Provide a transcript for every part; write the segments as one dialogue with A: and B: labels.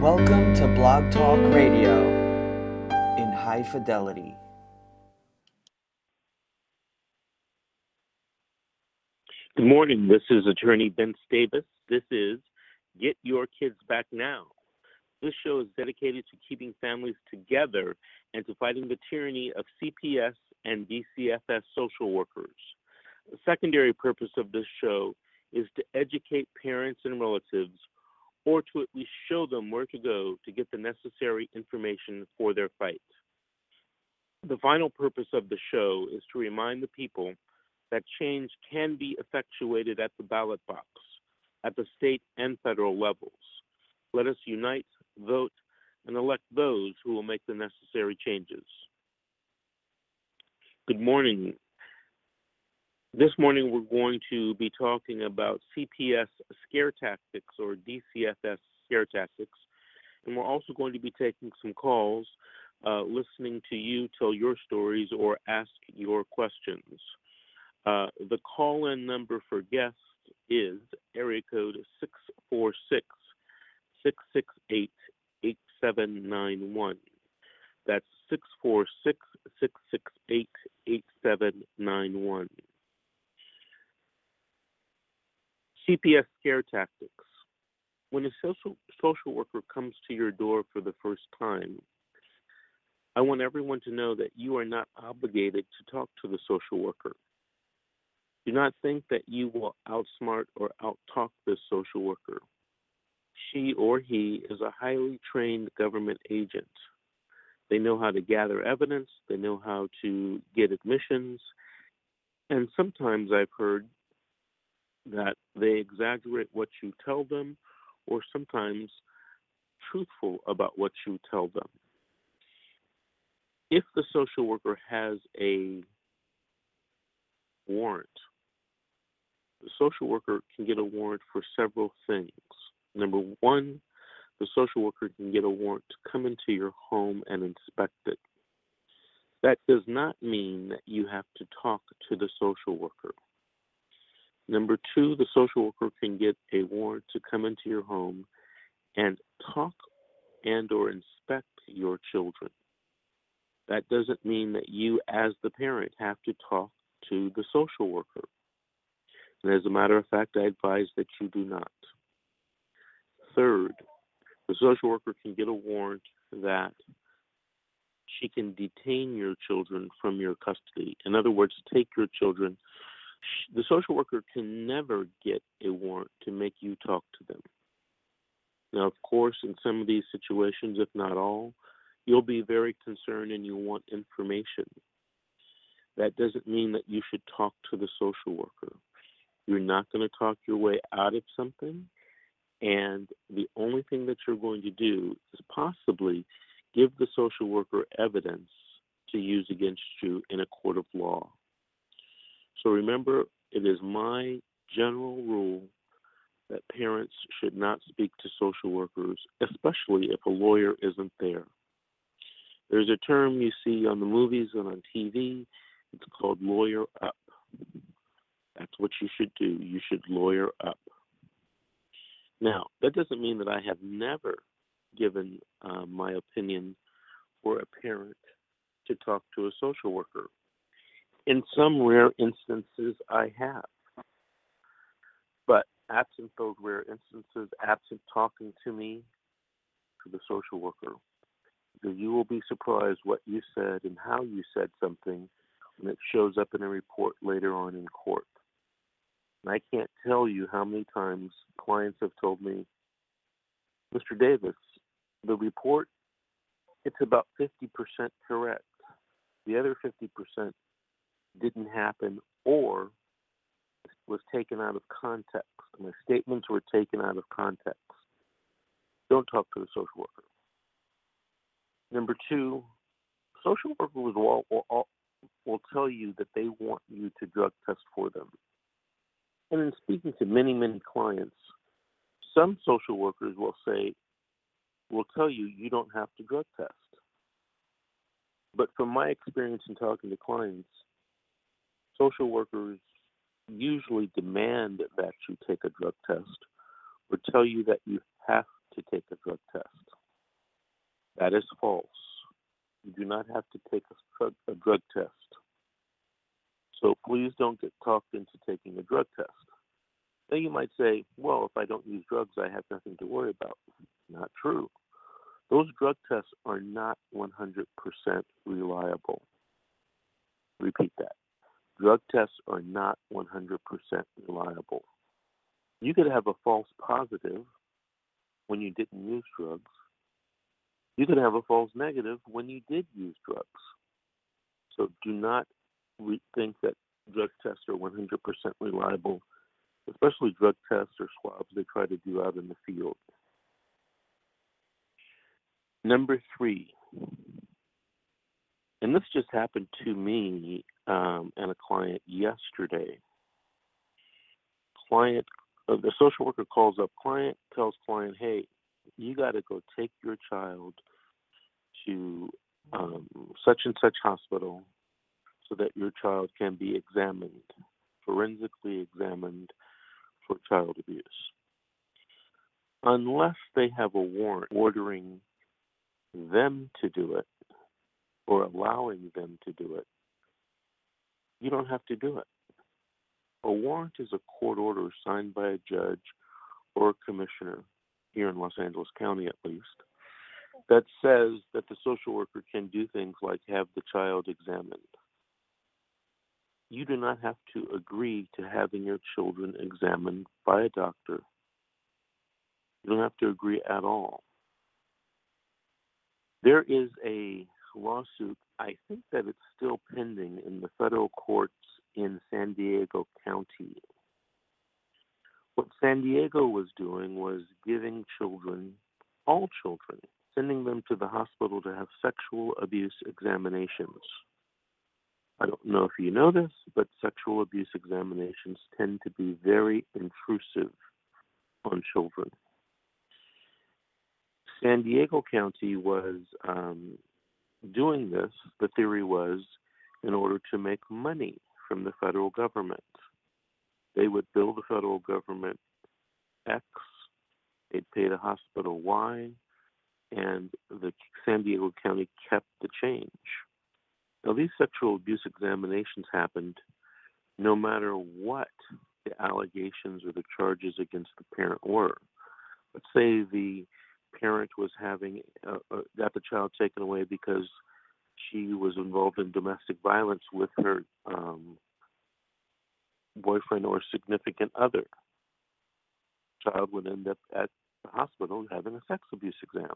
A: Welcome to Blog Talk Radio in high fidelity.
B: Good morning. This is Attorney Ben Davis. This is Get Your Kids Back Now. This show is dedicated to keeping families together and to fighting the tyranny of CPS and DCFS social workers. The secondary purpose of this show is to educate parents and relatives or to at least show them where to go to get the necessary information for their fight. The final purpose of the show is to remind the people that change can be effectuated at the ballot box, at the state and federal levels. Let us unite, vote, and elect those who will make the necessary changes. Good morning. This morning we're going to be talking about CPS scare tactics or DCFS scare tactics, and we're also going to be taking some calls, uh, listening to you tell your stories or ask your questions. Uh, the call in number for guests is area code 646 668 8791. That's 646 668 8791. CPS scare tactics. When a social, social worker comes to your door for the first time, I want everyone to know that you are not obligated to talk to the social worker. Do not think that you will outsmart or outtalk this social worker. She or he is a highly trained government agent. They know how to gather evidence, they know how to get admissions, and sometimes I've heard that they exaggerate what you tell them or sometimes truthful about what you tell them. If the social worker has a warrant the social worker can get a warrant for several things. Number one, the social worker can get a warrant to come into your home and inspect it. That does not mean that you have to talk to the social worker. Number two, the social worker can get a warrant to come into your home and talk and or inspect your children. That doesn't mean that you as the parent have to talk to the social worker. And as a matter of fact, I advise that you do not. Third, the social worker can get a warrant that she can detain your children from your custody. In other words, take your children. The social worker can never get a warrant to make you talk to them. Now, of course, in some of these situations, if not all, you'll be very concerned and you'll want information. That doesn't mean that you should talk to the social worker. You're not going to talk your way out of something. And the only thing that you're going to do is possibly give the social worker evidence to use against you in a court of law. So remember, it is my general rule that parents should not speak to social workers, especially if a lawyer isn't there. There's a term you see on the movies and on TV, it's called lawyer up. That's what you should do. You should lawyer up. Now, that doesn't mean that I have never given uh, my opinion for a parent to talk to a social worker. In some rare instances, I have. But absent those rare instances, absent talking to me, to the social worker, you will be surprised what you said and how you said something when it shows up in a report later on in court. And I can't tell you how many times clients have told me, Mr. Davis, the report, it's about 50% correct. The other 50% didn't happen or was taken out of context. My statements were taken out of context. Don't talk to the social worker. Number two, social workers will, will, will tell you that they want you to drug test for them. And in speaking to many, many clients, some social workers will say, will tell you you don't have to drug test. But from my experience in talking to clients, social workers usually demand that you take a drug test or tell you that you have to take a drug test. That is false. You do not have to take a drug, a drug test. So please don't get talked into taking a drug test. Now you might say, well, if I don't use drugs, I have nothing to worry about. Not true. Those drug tests are not 100% reliable. Repeat that. Drug tests are not 100% reliable. You could have a false positive when you didn't use drugs. You could have a false negative when you did use drugs. So do not re- think that drug tests are 100% reliable, especially drug tests or swabs they try to do out in the field. Number three, and this just happened to me um, and a client yesterday. Client, uh, the social worker calls up client, tells client, "Hey, you got to go take your child to um, such and such hospital so that your child can be examined, forensically examined for child abuse. Unless they have a warrant ordering them to do it or allowing them to do it, you don't have to do it. A warrant is a court order signed by a judge or a commissioner, here in Los Angeles County at least, that says that the social worker can do things like have the child examined. You do not have to agree to having your children examined by a doctor. You don't have to agree at all. There is a lawsuit, I think that it's still pending in the federal courts in San Diego County. What San Diego was doing was giving children, all children, sending them to the hospital to have sexual abuse examinations. I don't know if you know this, but sexual abuse examinations tend to be very intrusive on children. San Diego County was um, doing this, the theory was, in order to make money from the federal government. They would bill the federal government X, they'd pay the hospital Y, and the San Diego County kept the change. Now, these sexual abuse examinations happened no matter what the allegations or the charges against the parent were. Let's say the parent was having uh, uh, got the child taken away because she was involved in domestic violence with her um, boyfriend or significant other. Child would end up at the hospital having a sex abuse exam.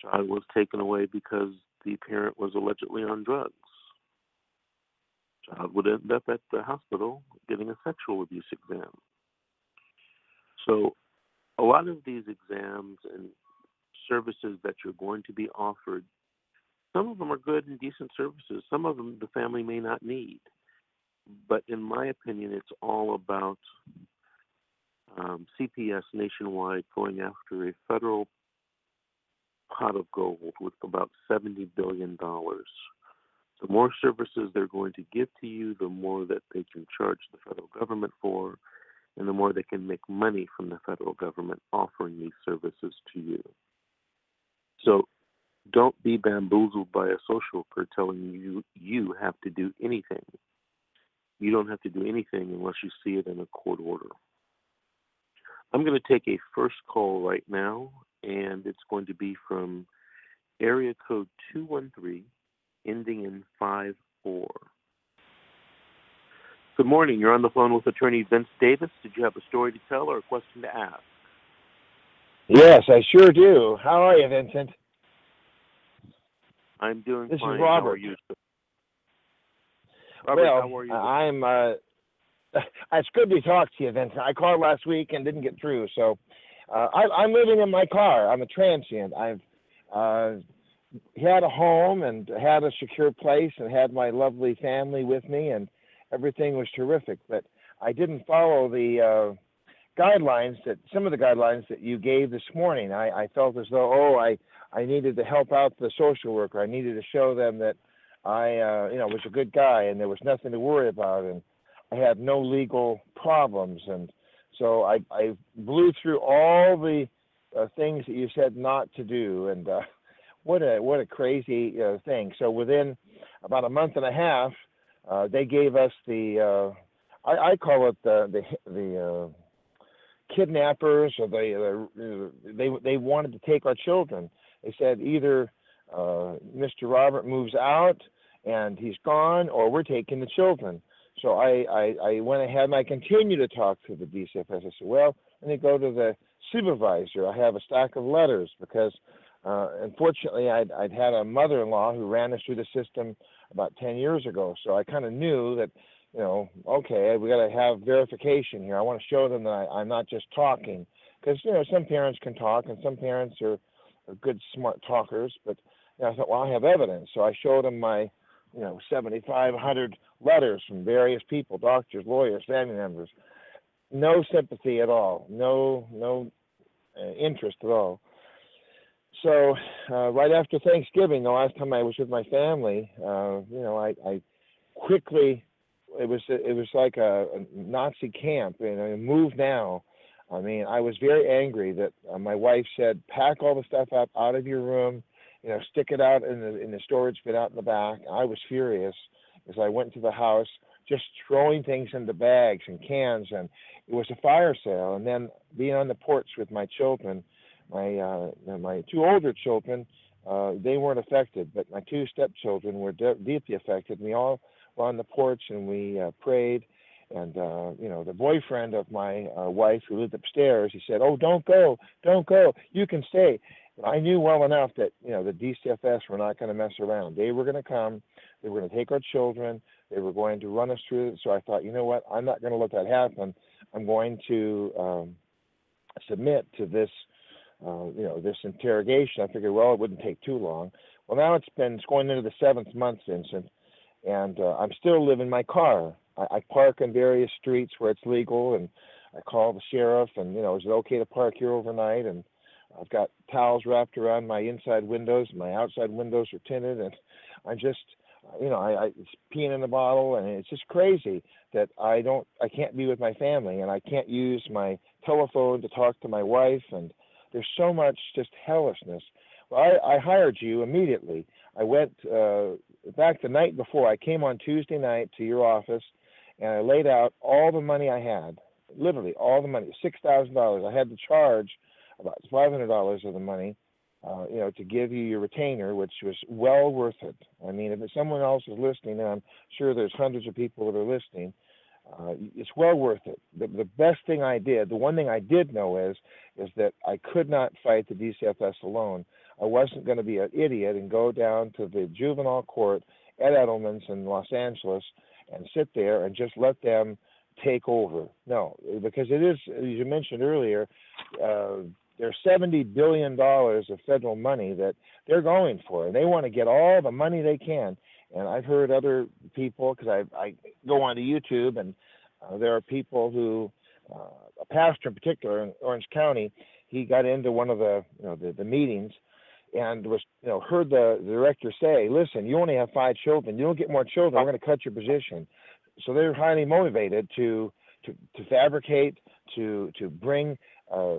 B: Child was taken away because the parent was allegedly on drugs. Child would end up at the hospital getting a sexual abuse exam. So, a lot of these exams and services that you're going to be offered, some of them are good and decent services. Some of them the family may not need. But in my opinion, it's all about um, CPS nationwide going after a federal pot of gold with about $70 billion. The more services they're going to give to you, the more that they can charge the federal government for, and the more they can make money from the federal government offering these services to you. So don't be bamboozled by a social worker telling you you have to do anything. You don't have to do anything unless you see it in a court order. I'm going to take a first call right now, and it's going to be from area code 213, ending in 54. Good morning. You're on the phone with attorney Vince Davis. Did you have a story to tell or a question to ask?
C: Yes, I sure do. How are you, Vincent?
B: I'm doing
C: This is. Robert.
B: How are you? Robert,
C: well,
B: how are you?
C: I'm. Uh, it's good to talk to you, Vincent. I called last week and didn't get through, so uh, I, I'm living in my car. I'm a transient. I've uh, had a home and had a secure place and had my lovely family with me, and everything was terrific. But I didn't follow the uh, guidelines that some of the guidelines that you gave this morning. I, I felt as though, oh, I I needed to help out the social worker. I needed to show them that I, uh, you know, was a good guy and there was nothing to worry about, and I had no legal problems. And so I, I blew through all the uh, things that you said not to do. And uh, what a what a crazy uh, thing. So within about a month and a half, uh, they gave us the uh, I, I, call it the the, the kidnappers or they uh, they they wanted to take our children. They said either uh, Mr. Robert moves out and he's gone, or we're taking the children. So I, I, I went ahead and I continued to talk to the DCFS. I said, well, let me go to the supervisor. I have a stack of letters because uh, unfortunately I'd, I'd had a mother-in-law who ran us through the system about 10 years ago. So I kind of knew that, you know, okay, we got to have verification here. I want to show them that I, I'm not just talking because, you know, some parents can talk and some parents are, are good, smart talkers. But you know, I thought, well, I have evidence. So I showed them my, you know, 7,500 letters from various people, doctors, lawyers, family members. No sympathy at all. No, no uh, interest at all. So uh, right after Thanksgiving, the last time I was with my family, uh, you know, I, I quickly it was it was like a, a Nazi camp. and know, move now. I mean, I was very angry that uh, my wife said, "Pack all the stuff up out of your room, you know, stick it out in the in the storage bin out in the back." I was furious as I went to the house, just throwing things into bags and cans, and it was a fire sale. And then being on the porch with my children, my uh, my two older children, uh, they weren't affected, but my two stepchildren were de- deeply affected. We all were on the porch and we uh, prayed. And uh, you know, the boyfriend of my uh, wife, who lived upstairs, he said, "Oh, don't go, don't go. You can stay." I knew well enough that you know the DCFS were not going to mess around. They were going to come. They were going to take our children. They were going to run us through. So I thought, you know what? I'm not going to let that happen. I'm going to um, submit to this uh, you know, this interrogation. I figured, well, it wouldn't take too long. Well, now it's been it's going into the seventh month, Vincent, and uh, I'm still living my car. I, I park on various streets where it's legal, and I call the sheriff, and you know, is it okay to park here overnight? And I've got towels wrapped around my inside windows. My outside windows are tinted, and I'm just, you know, I, I it's peeing in the bottle, and it's just crazy that I don't, I can't be with my family, and I can't use my telephone to talk to my wife, and there's so much just hellishness. Well, I, I hired you immediately. I went uh, back the night before. I came on Tuesday night to your office, and I laid out all the money I had, literally all the money, six thousand dollars. I had to charge about five hundred dollars of the money, uh, you know, to give you your retainer, which was well worth it. I mean, if someone else is listening, and I'm sure there's hundreds of people that are listening, uh, it's well worth it. The, the best thing I did, the one thing I did know is, is that I could not fight the DCFS alone. I wasn't going to be an idiot and go down to the juvenile court at Edelman's in Los Angeles and sit there and just let them take over. No, because it is, as you mentioned earlier, uh, there's 70 billion dollars of federal money that they're going for, and they want to get all the money they can. And I've heard other people because I I go onto YouTube and uh, there are people who uh, a pastor in particular in Orange County he got into one of the you know the, the meetings and was you know heard the, the director say listen you only have five children. You don't get more children. We're going to cut your position. So they're highly motivated to to, to fabricate to to bring uh,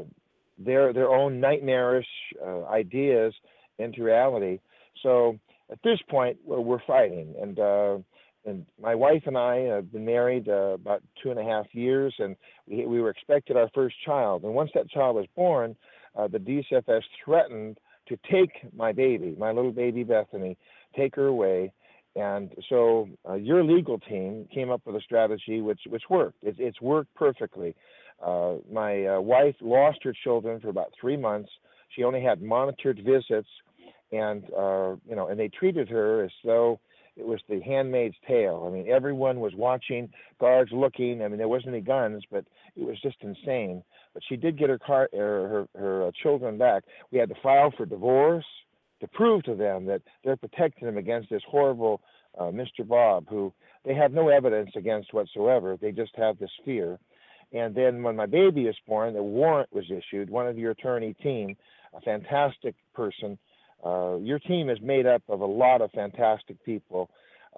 C: their their own nightmarish uh, ideas into reality. So at this point we're fighting. And uh, and my wife and I have been married uh, about two and a half years, and we, we were expected our first child. And once that child was born, uh, the DCFS threatened to take my baby, my little baby Bethany, take her away. And so uh, your legal team came up with a strategy which which worked. It, it's worked perfectly. Uh, my uh, wife lost her children for about three months. She only had monitored visits and uh, you know, and they treated her as though it was the handmaid's tale. I mean, everyone was watching, guards looking. I mean, there wasn't any guns, but it was just insane. But she did get her car, her her, her uh, children back. We had to file for divorce to prove to them that they're protecting them against this horrible uh, Mr. Bob, who they have no evidence against whatsoever. They just have this fear. And then when my baby is born, the warrant was issued. One of your attorney team, a fantastic person, uh, your team is made up of a lot of fantastic people.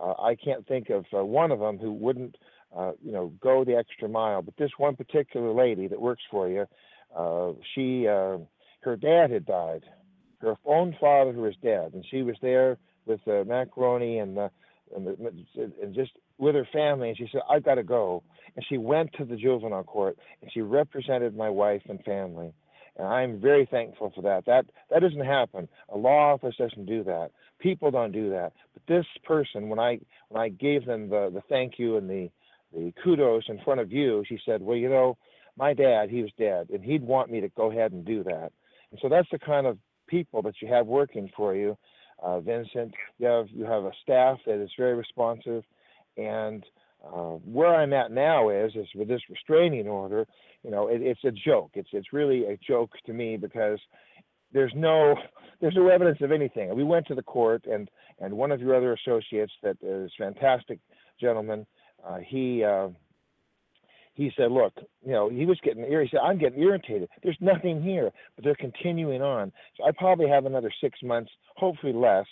C: Uh, I can't think of uh, one of them who wouldn't, uh, you know, go the extra mile. But this one particular lady that works for you, uh, she, uh, her dad had died, her own father who was dead, and she was there with the macaroni and and, the, and just with her family, and she said, "I've got to go." And she went to the juvenile court and she represented my wife and family, and I'm very thankful for that. That that doesn't happen. A law office doesn't do that. People don't do that. But this person, when I when I gave them the the thank you and the the kudos in front of you, she said, "Well, you know, my dad, he was dead, and he'd want me to go ahead and do that." And so that's the kind of people that you have working for you, uh, Vincent. You have you have a staff that is very responsive, and uh, where I'm at now is is with this restraining order. You know, it, it's a joke. It's it's really a joke to me because there's no there's no evidence of anything. We went to the court, and and one of your other associates that is fantastic gentleman. Uh, he uh, he said, look, you know, he was getting irritated. He said, I'm getting irritated. There's nothing here, but they're continuing on. So I probably have another six months, hopefully less,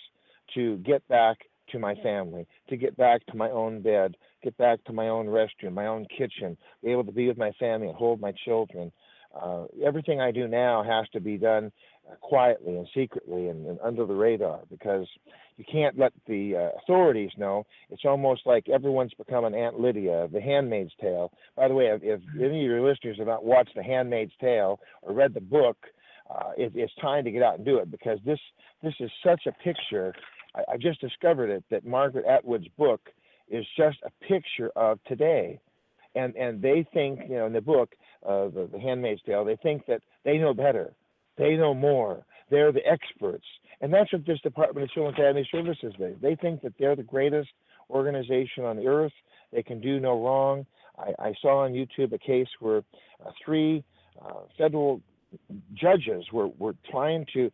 C: to get back to my family, to get back to my own bed, get back to my own restroom, my own kitchen, be able to be with my family and hold my children. Uh, everything I do now has to be done uh, quietly and secretly and, and, under the radar because you can't let the uh, authorities know. It's almost like everyone's become an Aunt Lydia, The Handmaid's Tale. By the way, if, if any of your listeners have not watched The Handmaid's Tale or read the book, uh, it, it's time to get out and do it because this this is such a picture. I, I just discovered it that Margaret Atwood's book is just a picture of today. And, and they think, you know, in the book, uh, the, the Handmaid's Tale, they think that they know better. They know more. They're the experts. And that's what this Department of Children's Family Services is. They think that they're the greatest organization on earth. They can do no wrong. I, I saw on YouTube a case where uh, three uh, federal judges were, were trying to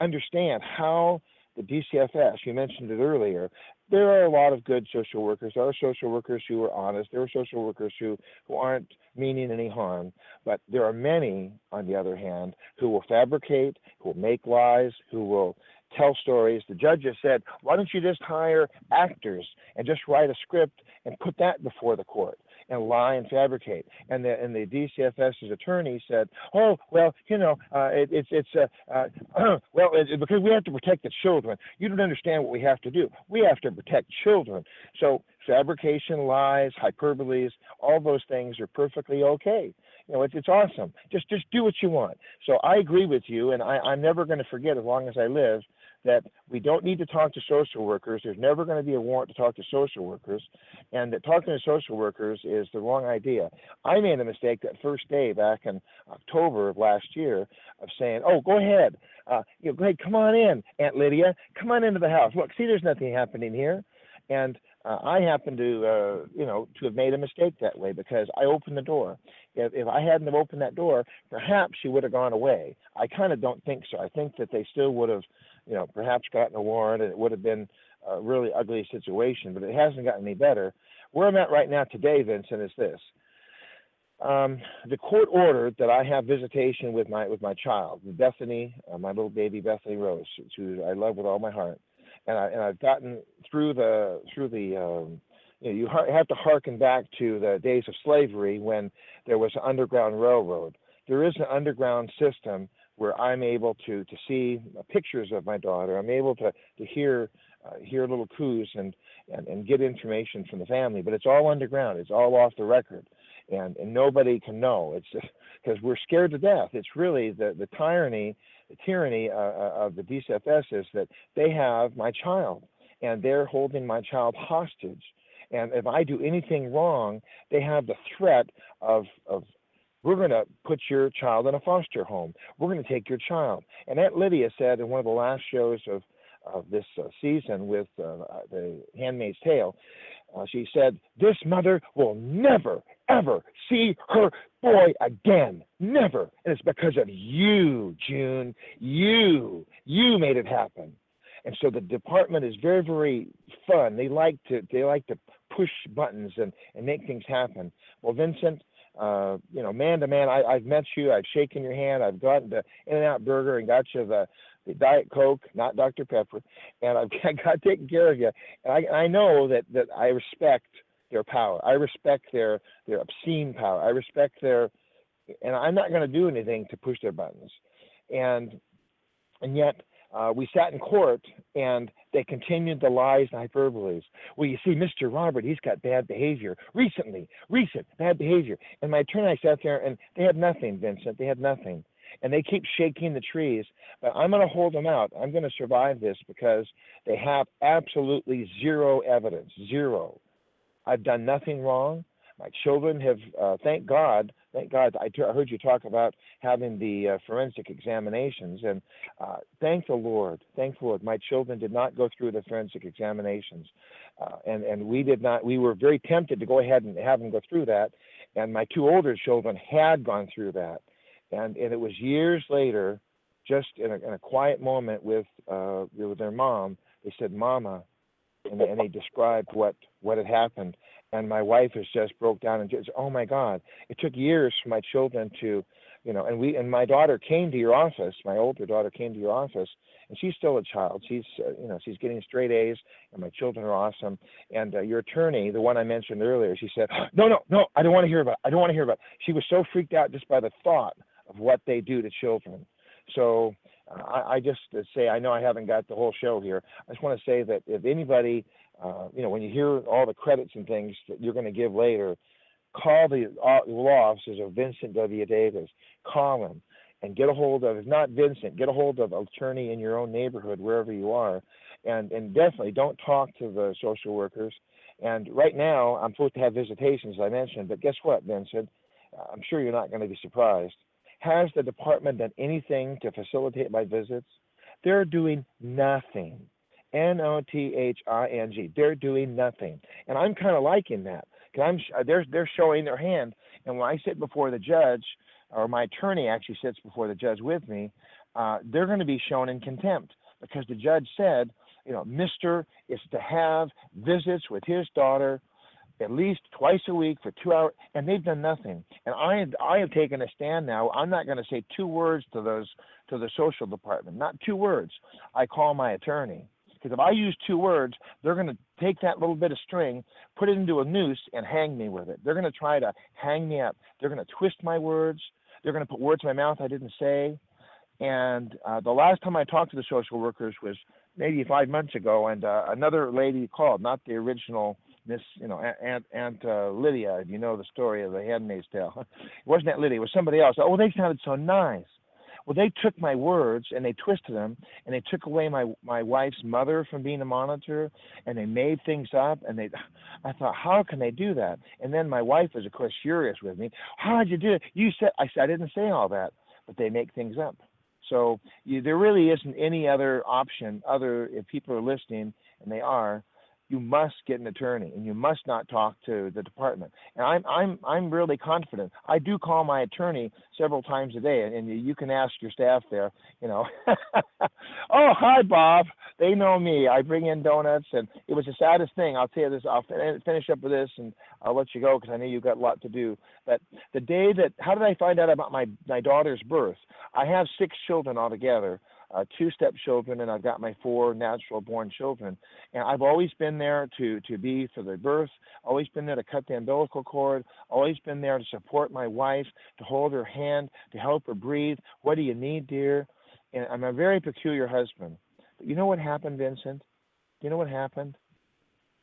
C: understand how the DCFS, you mentioned it earlier, there are a lot of good social workers. There are social workers who are honest. There are social workers who, who aren't meaning any harm. But there are many, on the other hand, who will fabricate, who will make lies, who will tell stories. The judge has said, why don't you just hire actors and just write a script and put that before the court? And lie and fabricate. And the and the DCFS's attorney said, "Oh, well, you know, uh, it, it's it's uh, uh, well it, because we have to protect the children. You don't understand what we have to do. We have to protect children. So fabrication, lies, hyperboles, all those things are perfectly okay." you know, it's, it's awesome. Just just do what you want. So I agree with you, and I, I'm never going to forget as long as I live that we don't need to talk to social workers. There's never going to be a warrant to talk to social workers, and that talking to social workers is the wrong idea. I made a mistake that first day back in October of last year of saying, "Oh, go ahead, uh, you know, go ahead, come on in, Aunt Lydia, come on into the house. Look, see, there's nothing happening here," and uh, I happen to, uh, you know, to have made a mistake that way because I opened the door. If, if I hadn't have opened that door, perhaps she would have gone away. I kind of don't think so. I think that they still would have you know, perhaps gotten a warrant and it would have been a really ugly situation, but it hasn't gotten any better. Where I'm at right now today, Vincent, is this. Um, the court ordered that I have visitation with my with my child, Bethany, uh, my little baby Bethany Rose, who I love with all my heart, and I and I've gotten through the through the um, you, know, you have to harken back to the days of slavery when there was an underground railroad. There is an underground system where I'm able to to see pictures of my daughter. I'm able to to hear uh, hear little coos and, and and get information from the family. But it's all underground. It's all off the record, and and nobody can know. It's because we're scared to death. It's really the the tyranny, the tyranny uh, uh of the DCFS is that they have my child and they're holding my child hostage. And if I do anything wrong, they have the threat of, of we're going to put your child in a foster home. We're going to take your child. And Aunt Lydia said in one of the last shows of, of this uh, season with uh, the Handmaid's Tale, uh, she said, This mother will never, ever see her boy again. Never. And it's because of you, June. You. You made it happen. And so the department is very, very fun. They like to they like to push buttons and, and make things happen. Well, Vincent, uh, you know, man to man, I, I've met you, I've shaken your hand, I've gotten the In-N-Out Burger and got you the, the Diet Coke, not Dr. Pepper, and I've got taken care of you. And I, I know that, that I respect their power. I respect their, their obscene power. I respect their, and I'm not going to do anything to push their buttons. And and yet uh, we sat in court and they continued the lies and hyperboles. Well, you see, Mr. Robert, he's got bad behavior recently, recent bad behavior. And my attorney, I sat there and they had nothing, Vincent. They had nothing. And they keep shaking the trees, but I'm going to hold them out. I'm going to survive this because they have absolutely zero evidence, zero. I've done nothing wrong. My children have, uh, thank God, thank God. I, t- I heard you talk about having the uh, forensic examinations, and uh, thank the Lord, thank the Lord. My children did not go through the forensic examinations, uh, and and we did not. We were very tempted to go ahead and have them go through that, and my two older children had gone through that, and and it was years later, just in a, in a quiet moment with uh, with their mom, they said, "Mama," and, and they described what what had happened and my wife has just broke down and just oh my god it took years for my children to you know and we and my daughter came to your office my older daughter came to your office and she's still a child she's uh, you know she's getting straight a's and my children are awesome and uh, your attorney the one i mentioned earlier she said no no no i don't want to hear about it. i don't want to hear about it. she was so freaked out just by the thought of what they do to children so uh, I, I just uh, say I know I haven't got the whole show here. I just want to say that if anybody uh, you know, when you hear all the credits and things that you're going to give later, call the law offices of Vincent W. Davis. Call him and get a hold of, if not Vincent, get a hold of attorney in your own neighborhood, wherever you are. And, and definitely don't talk to the social workers. And right now, I'm supposed to have visitations, as I mentioned, but guess what, Vincent? I'm sure you're not going to be surprised. Has the department done anything to facilitate my visits? They're doing nothing. N O T H I N G. They're doing nothing, and I'm kind of liking that because I'm uh, they're they're showing their hand. And when I sit before the judge, or my attorney actually sits before the judge with me, uh, they're going to be shown in contempt because the judge said, you know, Mister is to have visits with his daughter at least twice a week for two hours, and they've done nothing. And I I have taken a stand now. I'm not going to say two words to those to the social department, not two words. I call my attorney because if I use two words, they're going to take that little bit of string, put it into a noose, and hang me with it. They're going to try to hang me up. They're going to twist my words. They're going to put words in my mouth I didn't say. And uh, the last time I talked to the social workers was maybe five months ago, and uh, another lady called, not the original Miss, you know, Aunt Aunt uh, Lydia. If you know the story of the Handmaid's Tale, it wasn't Aunt Lydia. It was somebody else. Oh, they sounded so nice. Well, they took my words and they twisted them, and they took away my my wife's mother from being a monitor, and they made things up. And they, I thought, how can they do that? And then my wife was, of course, furious with me. How did you do it? You said I said I didn't say all that, but they make things up. So you, there really isn't any other option other if people are listening, and they are, you must get an attorney and you must not talk to the department. And I'm I'm I'm really confident. I do call my attorney several times a day, and, and you can ask your staff there. You know, oh hi Bob, they know me. I bring in donuts, and it was the saddest thing. I'll tell you this. I'll fin- finish up with this, and I'll let you go because I know you've got a lot to do. But the day that how did I find out about my my daughter's birth? I have six children altogether uh, two stepchildren, and I've got my four natural born children. And I've always been there to, to be for the birth, always been there to cut the umbilical cord, always been there to support my wife, to hold her hand, to help her breathe. What do you need, dear? And I'm a very peculiar husband. But you know what happened, Vincent? You know what happened?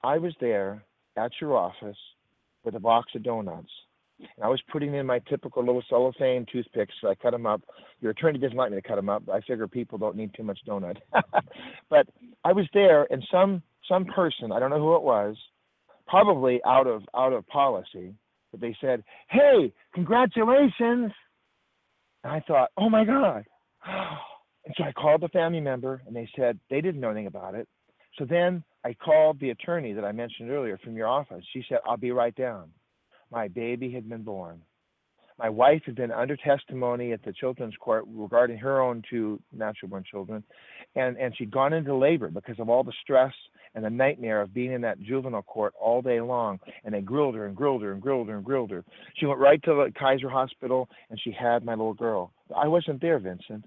C: I was there at your office with a box of donuts I was putting in my typical little cellophane toothpicks. So I cut them up. Your attorney doesn't like me to cut them up. I figure people don't need too much donut. but I was there, and some some person, I don't know who it was, probably out of out of policy, but they said, "Hey, congratulations!" And I thought, "Oh my God!" And so I called the family member, and they said they didn't know anything about it. So then I called the attorney that I mentioned earlier from your office. She said, "I'll be right down." My baby had been born. My wife had been under testimony at the children's court regarding her own two natural born children, and, and she'd gone into labor because of all the stress and the nightmare of being in that juvenile court all day long. And they grilled her and grilled her and grilled her and grilled her. She went right to the Kaiser Hospital and she had my little girl. I wasn't there, Vincent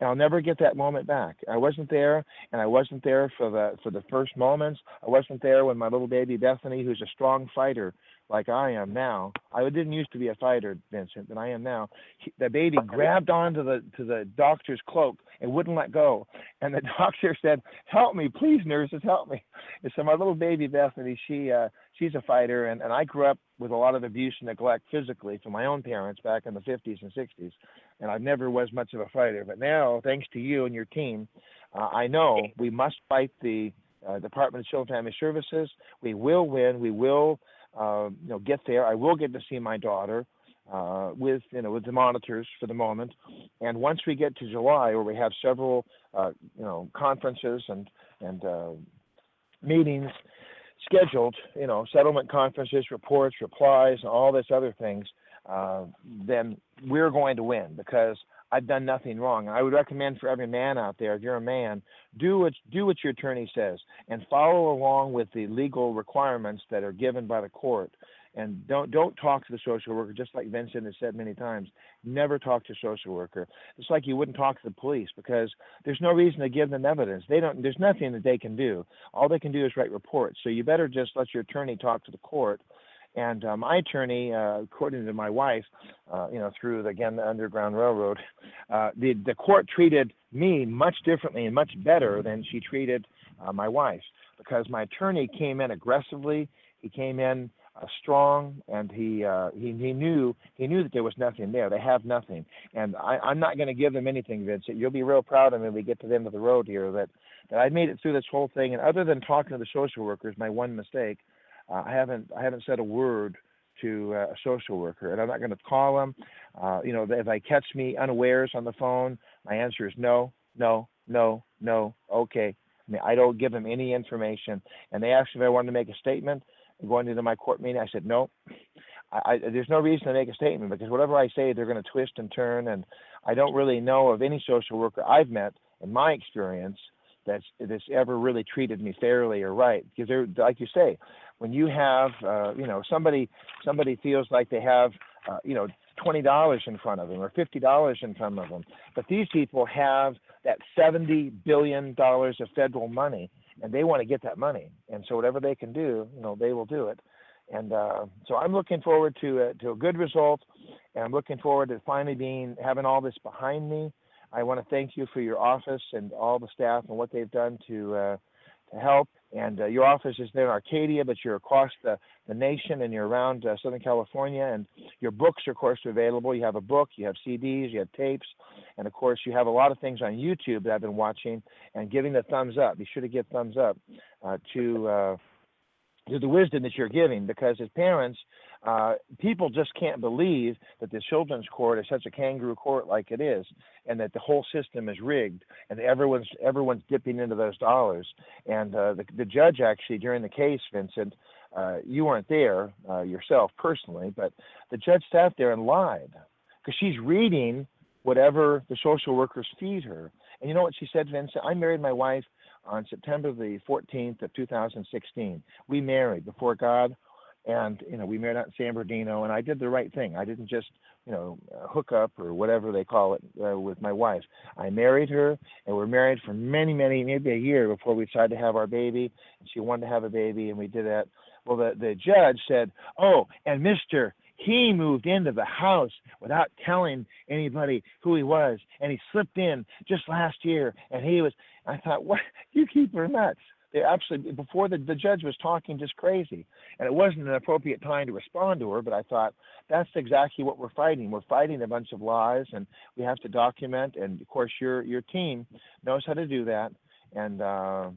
C: and I'll never get that moment back. I wasn't there, and I wasn't there for the for the first moments. I wasn't there when my little baby Bethany, who's a strong fighter, like I am now. I didn't used to be a fighter, Vincent, but I am now. He, the baby grabbed onto the to the doctor's cloak and wouldn't let go. And the doctor said, "Help me, please, nurses, help me." And so my little baby Bethany, she uh, she's a fighter, and and I grew up with a lot of abuse and neglect physically from my own parents back in the 50s and 60s, and I never was much of a fighter. But now, thanks to you and your team, uh, I know we must fight the uh, Department of Children and Family Services. We will win. We will uh, you know, get there. I will get to see my daughter uh, with, you know, with the monitors for the moment. And once we get to July, where we have several, uh, you know, conferences and and uh, meetings scheduled, you know, settlement conferences, reports, replies, and all this other things, uh, then we're going to win because I've done nothing wrong. I would recommend for every man out there, if you're a man, do what do what your attorney says and follow along with the legal requirements that are given by the court. And don't don't talk to the social worker, just like Vincent has said many times. Never talk to a social worker. It's like you wouldn't talk to the police because there's no reason to give them evidence. They don't. There's nothing that they can do. All they can do is write reports. So you better just let your attorney talk to the court and uh, my attorney, uh, according to my wife, uh, you know, through the, again the Underground Railroad, uh, the the court treated me much differently and much better than she treated uh, my wife because my attorney came in aggressively. He came in uh, strong, and he, he he knew he knew that there was nothing there. They have nothing, and I, I'm not going to give them anything, Vincent. You'll be real proud of me when we get to the end of the road here that that I made it through this whole thing. And other than talking to the social workers, my one mistake uh, I haven't I haven't said a word to uh, a social worker, and I'm not going to call them. Uh, you know, if they catch me unawares on the phone, my answer is no, no, no, no. Okay. I mean, I don't give them any information. And they asked if I wanted to make a statement going into my court meeting. I said no. I, I, there's no reason to make a statement because whatever I say, they're going to twist and turn. And I don't really know of any social worker I've met in my experience that's that's ever really treated me fairly or right. Because they're like you say, when you have uh, you know somebody somebody feels like they have uh, you know twenty dollars in front of them or fifty dollars in front of them, but these people have that seventy billion dollars of federal money and they want to get that money, and so whatever they can do, you know, they will do it. And uh, so I'm looking forward to a, to a good result, and I'm looking forward to finally being having all this behind me. I want to thank you for your office and all the staff and what they've done to uh, to help. And uh, your office is there in Arcadia, but you're across the, the nation and you're around uh, Southern California. And your books, are, of course, are available. You have a book, you have CDs, you have tapes, and of course, you have a lot of things on YouTube that I've been watching and giving the thumbs up. Be sure to give thumbs up uh, to uh, to the wisdom that you're giving because as parents uh, people just can't believe that the children's court is such a kangaroo court like it is and that the whole system is rigged and everyone's everyone's dipping into those dollars. And uh, the, the judge actually during the case vincent uh, you weren't there uh, yourself personally but the judge sat there and lied because she's reading whatever the social workers feed her. And you know what she said vincent? I married my wife on September the 14th of 2016. We married before God, and you know we married out in San Bernardino, and I did the right thing. I didn't just you know hook up or whatever they call it uh, with my wife. I married her, and we're married for many, many, maybe a year before we decided to have our baby. And she wanted to have a baby, and we did that. Well, the the judge said, "Oh, and Mister." he moved into the house without telling anybody who he was and he slipped in just last year and he was i thought what you keep her nuts they absolutely before the, the judge was talking just crazy and it wasn't an appropriate time to respond to her but i thought that's exactly what we're fighting we're fighting a bunch of lies and we have to document and of course your your team knows how to do that and uh,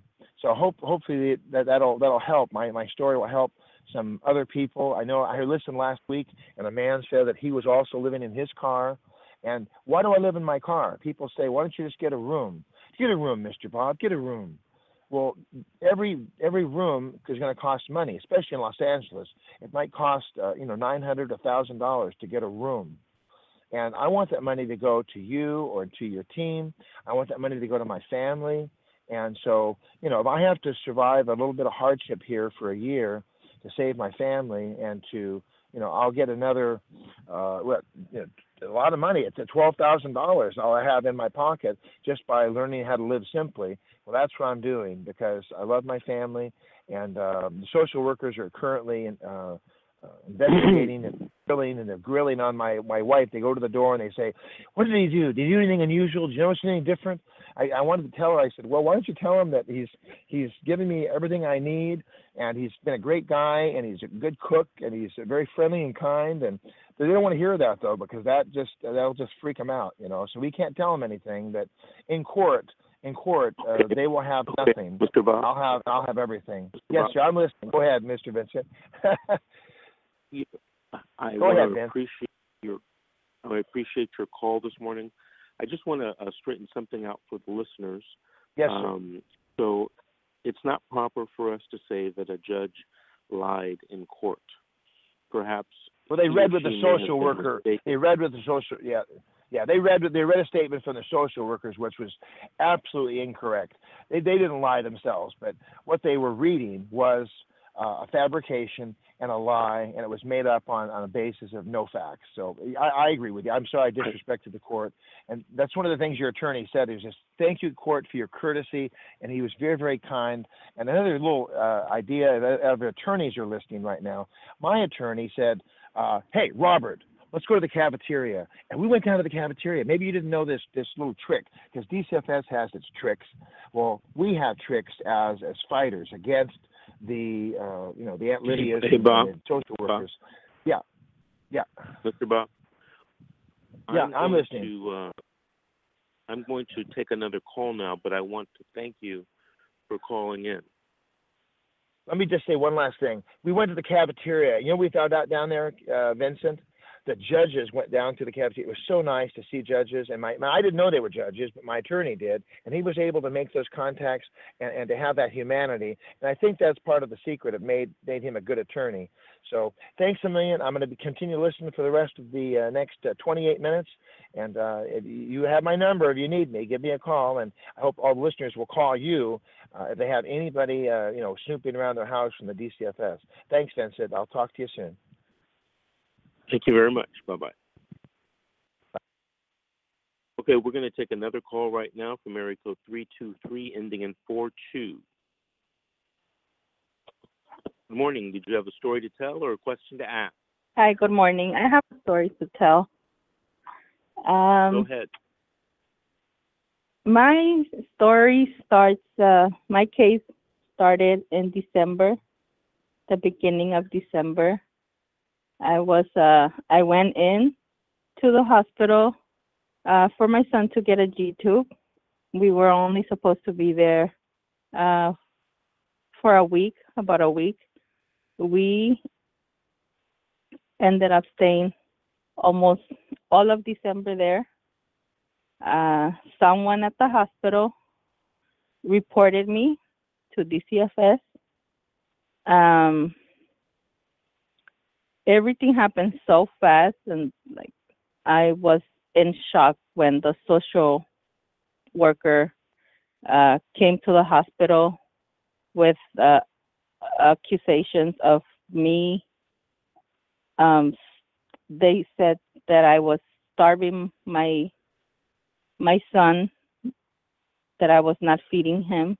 C: so hope hopefully that that'll that'll help my my story will help some other people. I know I listened last week, and a man said that he was also living in his car. And why do I live in my car? People say, why don't you just get a room? Get a room, Mr. Bob. Get a room. Well, every every room is going to cost money, especially in Los Angeles. It might cost uh, you know nine hundred, a thousand dollars to get a room. And I want that money to go to you or to your team. I want that money to go to my family. And so, you know, if I have to survive a little bit of hardship here for a year, to save my family and to you know I'll get another uh, a lot of money. It's at twelve thousand dollars all I have in my pocket just by learning how to live simply. Well, that's what I'm doing because I love my family, and uh, the social workers are currently in, uh, uh, investigating and grilling, and they're grilling on my my wife. They go to the door and they say, "What did he do? Did he do anything unusual? Did you notice anything different?" I, I wanted to tell her. I said, "Well, why don't you tell him that he's he's giving me everything I need, and he's been a great guy, and he's a good cook, and he's very friendly and kind." And they don't want to hear that though, because that just that'll just freak them out, you know. So we can't tell them anything. But in court, in court, uh, they will have nothing.
B: Mr. Bob,
C: I'll have I'll have everything.
B: Mr.
C: Yes, sir. I'm listening. Go ahead, Mr. Vincent.
B: I
C: Go ahead,
B: appreciate your I appreciate your call this morning. I just want to uh, straighten something out for the listeners.
C: yes, sir.
B: Um, so it's not proper for us to say that a judge lied in court. Perhaps
C: Well, they read with the
B: she may have
C: social worker.
B: mistaken.
C: They read with the social. Yeah, yeah. They read. They read a statement from the social workers, which was absolutely incorrect. They they didn't lie themselves, but what they were reading was uh, a fabrication and a lie, and it was made up on on a basis of no facts. So I, I agree with you. I'm sorry I disrespected the court, and that's one of the things your attorney said is just thank you court for your courtesy, and he was very very kind. And another little uh, idea of, of attorneys are listening right now. My attorney said, uh, "Hey Robert." Let's go to the cafeteria, and we went down to the cafeteria. Maybe you didn't know this this little trick because DCFS has its tricks. Well, we have tricks as as fighters against the uh, you know the Aunt Lydia's
B: Hey, Bob.
C: the social workers. Yeah, yeah.
B: Mr. Bob.
C: Yeah, I'm
B: going
C: listening.
B: To, uh, I'm going to take another call now, but I want to thank you for calling in.
C: Let me just say one last thing. We went to the cafeteria. You know, we found out down there, uh, Vincent, the judges went down to the cafeteria. It was so nice to see judges, and my, my I didn't know they were judges, but my attorney did, and he was able to make those contacts and, and to have that humanity. And I think that's part of the secret. It made made him a good attorney. So thanks a million. I'm going to continue listening for the rest of the uh, next uh, 28 minutes. And uh, if you have my number if you need me, give me a call. And I hope all the listeners will call you uh, if they have anybody uh, you know snooping around their house from the DCFS. Thanks, Vincent. I'll talk to you soon.
B: Thank you very much. Bye bye. Okay, we're going to take another call right now from area code 323 ending in 42. Good morning. Did you have a story to tell or a question to ask?
D: Hi, good morning. I have a story to tell.
B: Go
D: Um,
B: ahead.
D: my story starts, uh, my case started in December, the beginning of December. I was, uh, I went in to the hospital, uh, for my son to get a G tube. We were only supposed to be there, uh, for a week, about a week. We ended up staying almost all of December there. Uh, someone at the hospital reported me to DCFS. Um, everything happened so fast, and like I was in shock when the social worker uh, came to the hospital with uh, accusations of me um, they said that I was starving my my son, that I was not feeding him,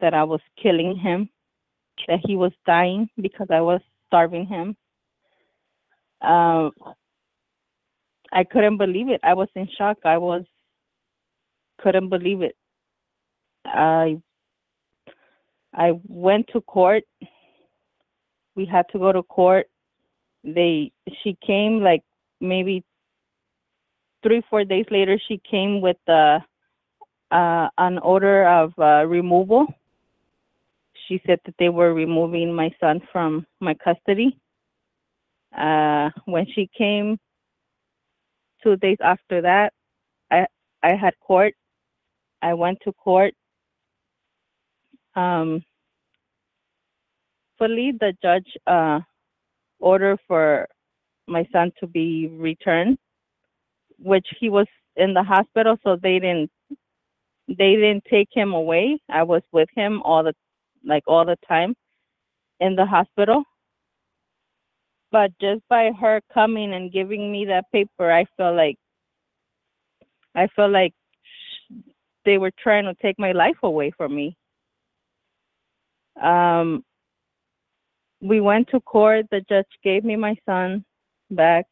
D: that I was killing him, that he was dying because I was starving him. Um, I couldn't believe it. I was in shock. I was couldn't believe it. I I went to court. We had to go to court they she came like maybe three four days later she came with uh, uh an order of uh, removal she said that they were removing my son from my custody uh when she came two days after that i i had court i went to court um fully the judge uh order for my son to be returned, which he was in the hospital, so they didn't they didn't take him away. I was with him all the like all the time in the hospital. But just by her coming and giving me that paper, I felt like I felt like they were trying to take my life away from me. Um, we went to court. The judge gave me my son back.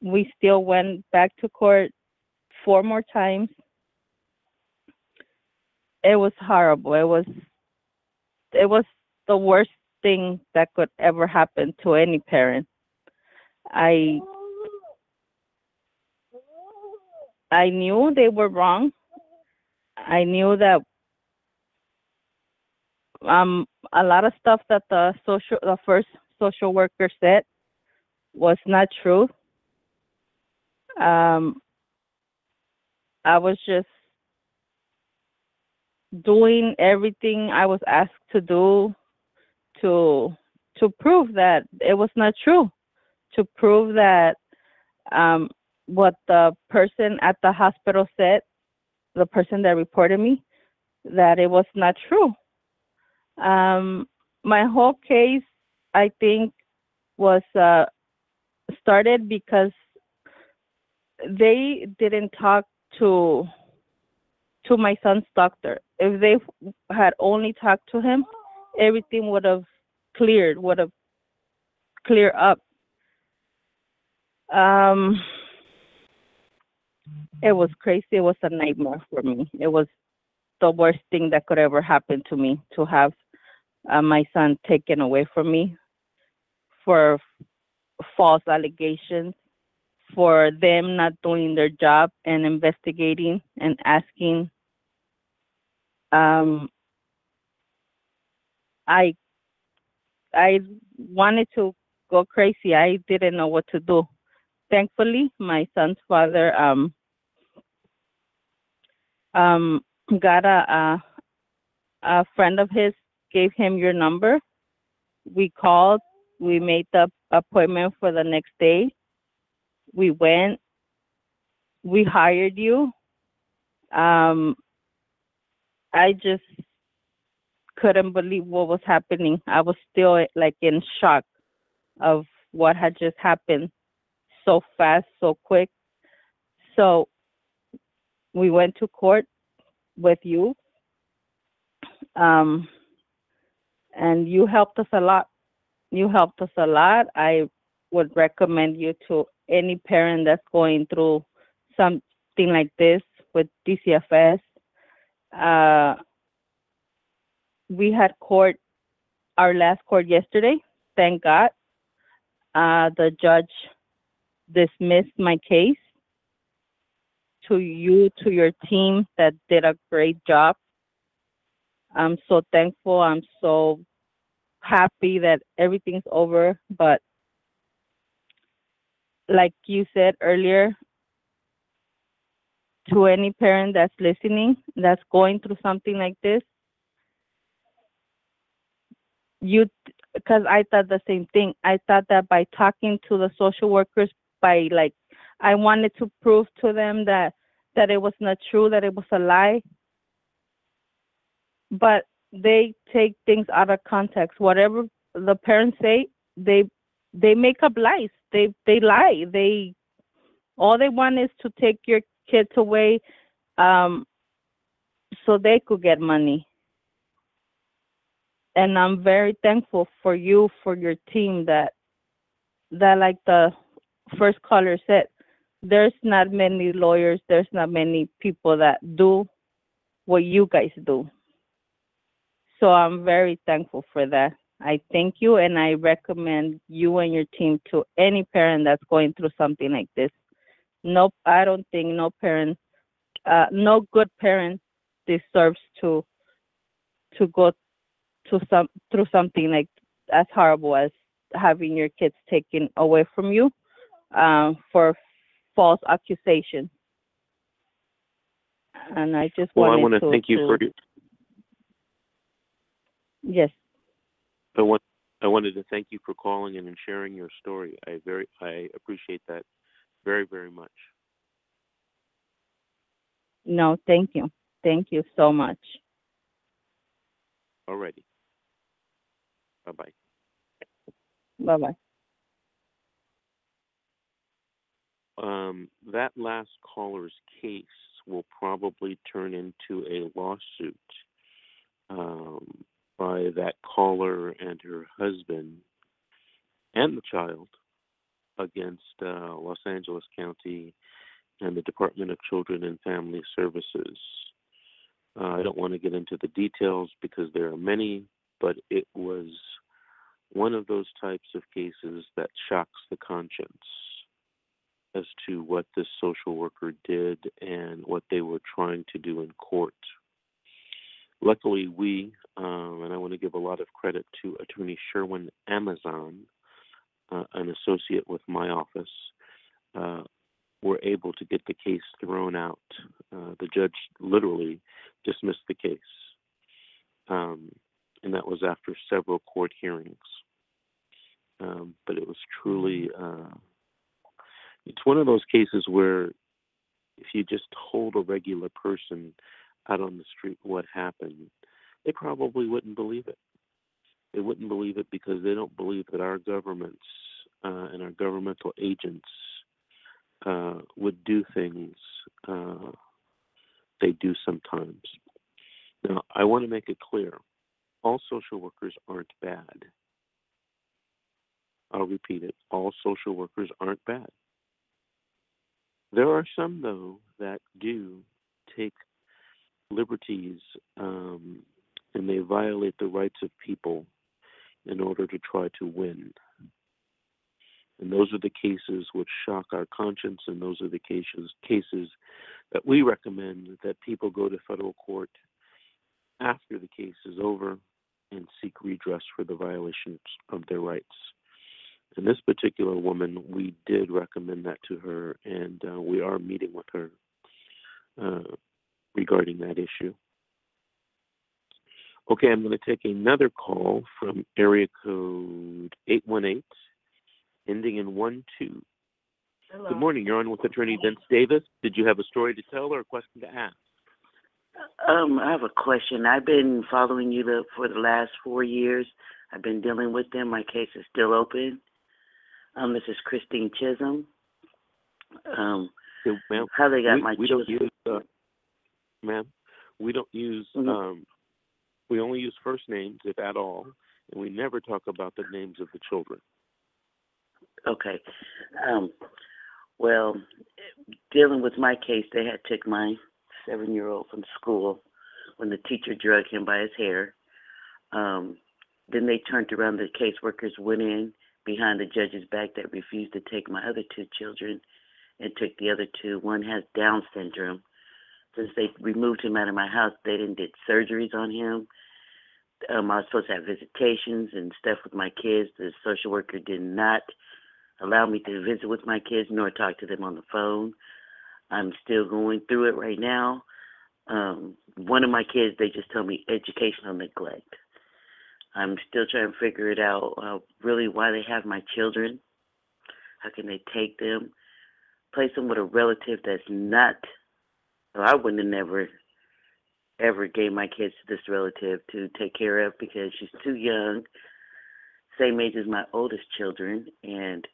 D: We still went back to court four more times. It was horrible. It was it was the worst thing that could ever happen to any parent. I I knew they were wrong. I knew that um a lot of stuff that the social the first social worker said was not true. Um I was just doing everything I was asked to do to to prove that it was not true, to prove that um, what the person at the hospital said, the person that reported me, that it was not true. Um, my whole case, I think, was uh, started because they didn't talk to to my son's doctor. If they had only talked to him, everything would have cleared, would have cleared up. Um, it was crazy. It was a nightmare for me. It was the worst thing that could ever happen to me to have uh, my son taken away from me for false allegations, for them not doing their job and investigating and asking. Um, I I wanted to go crazy. I didn't know what to do. Thankfully, my son's father um um got a a, a friend of his gave him your number. We called. We made the appointment for the next day. We went. We hired you. Um, I just couldn't believe what was happening. I was still like in shock of what had just happened so fast, so quick. So we went to court with you. Um, and you helped us a lot. You helped us a lot. I would recommend you to any parent that's going through something like this with DCFS. Uh, we had court, our last court yesterday. Thank God. Uh, the judge dismissed my case. To you, to your team that did a great job. I'm so thankful. I'm so happy that everything's over. But like you said earlier, to any parent that's listening, that's going through something like this, you, because I thought the same thing. I thought that by talking to the social workers, by like, I wanted to prove to them that that it was not true, that it was a lie. But they take things out of context. Whatever the parents say, they they make up lies. They they lie. They all they want is to take your kids away um so they could get money. And I'm very thankful for you for your team that that like the first caller said there's not many lawyers, there's not many people that do what you guys do. So I'm very thankful for that. I thank you and I recommend you and your team to any parent that's going through something like this. Nope, I don't think no parent, uh, no good parent deserves to to go to some through something like as horrible as having your kids taken away from you um, for false accusation. And I just
B: Well, I want to thank you
D: to-
B: for your
D: yes.
B: I want I wanted to thank you for calling in and sharing your story. I very I appreciate that very very much.
D: No, thank you. Thank you so much.
B: Alrighty. Bye bye.
D: Bye bye.
B: Um, that last caller's case will probably turn into a lawsuit. Um, by that caller and her husband and the child against uh, Los Angeles County and the Department of Children and Family Services. Uh, I don't want to get into the details because there are many, but it was one of those types of cases that shocks the conscience as to what this social worker did and what they were trying to do in court. Luckily, we, um, and I want to give a lot of credit to Attorney Sherwin Amazon, uh, an associate with my office, uh, were able to get the case thrown out. Uh, the judge literally dismissed the case, um, and that was after several court hearings. Um, but it was truly, uh, it's one of those cases where if you just told a regular person out on the street what happened, they probably wouldn't believe it. They wouldn't believe it because they don't believe that our governments uh, and our governmental agents uh, would do things uh, they do sometimes. Now, I want to make it clear all social workers aren't bad. I'll repeat it all social workers aren't bad. There are some, though, that do take liberties um, and they violate the rights of people in order to try to win. And those are the cases which shock our conscience, and those are the cases cases that we recommend that people go to federal court after the case is over and seek redress for the violations of their rights. And this particular woman, we did recommend that to her, and uh, we are meeting with her uh, regarding that issue. Okay, I'm going to take another call from area code 818, ending in 12.
E: Hello.
B: Good morning. You're on with Attorney Vince Davis. Did you have a story to tell or a question to ask?
E: Um, I have a question. I've been following you the, for the last four years. I've been dealing with them. My case is still open. Um, this is Christine Chisholm. Um,
B: ma'am,
E: how they got
B: we,
E: my
B: we don't
E: children?
B: use, uh, ma'am, we don't use,
E: Mhm.
B: um, we only use first names, if at all, and we never talk about the names of the children.
E: Okay. Um, well, dealing with my case, they had took my seven-year-old from school when the teacher drugged him by his hair. Um, then they turned around. The caseworkers went in behind the judge's back that refused to take my other two children and took the other two. One has Down syndrome. Since they removed him out of my house, they didn't did surgeries on him. Um, I was supposed to have visitations and stuff with my kids. The social worker did not allow me to visit with my kids nor talk to them on the phone. I'm still going through it right now. Um, one of my kids, they just told me educational neglect. I'm still trying to figure it out. Uh, really, why they have my children? How can they take them, place them with a relative that's not? Well, I wouldn't have never, ever gave my kids to this relative to take care of because she's too young, same age as my oldest children, and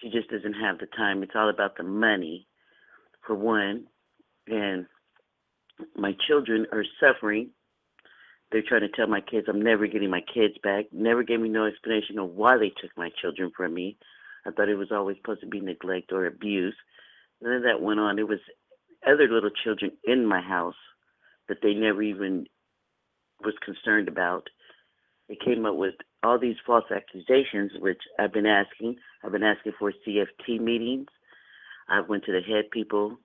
E: she just doesn't have the time. It's all about the money, for one, and my children are suffering. They're trying to tell my kids I'm never getting my kids back. Never gave me no explanation of why they took my children from me. I thought it was always supposed to be neglect or abuse. And then that went on. There was other little children in my house that they never even was concerned about. They came up with all these false accusations, which I've been asking. I've been asking for CFT meetings. I went to the head people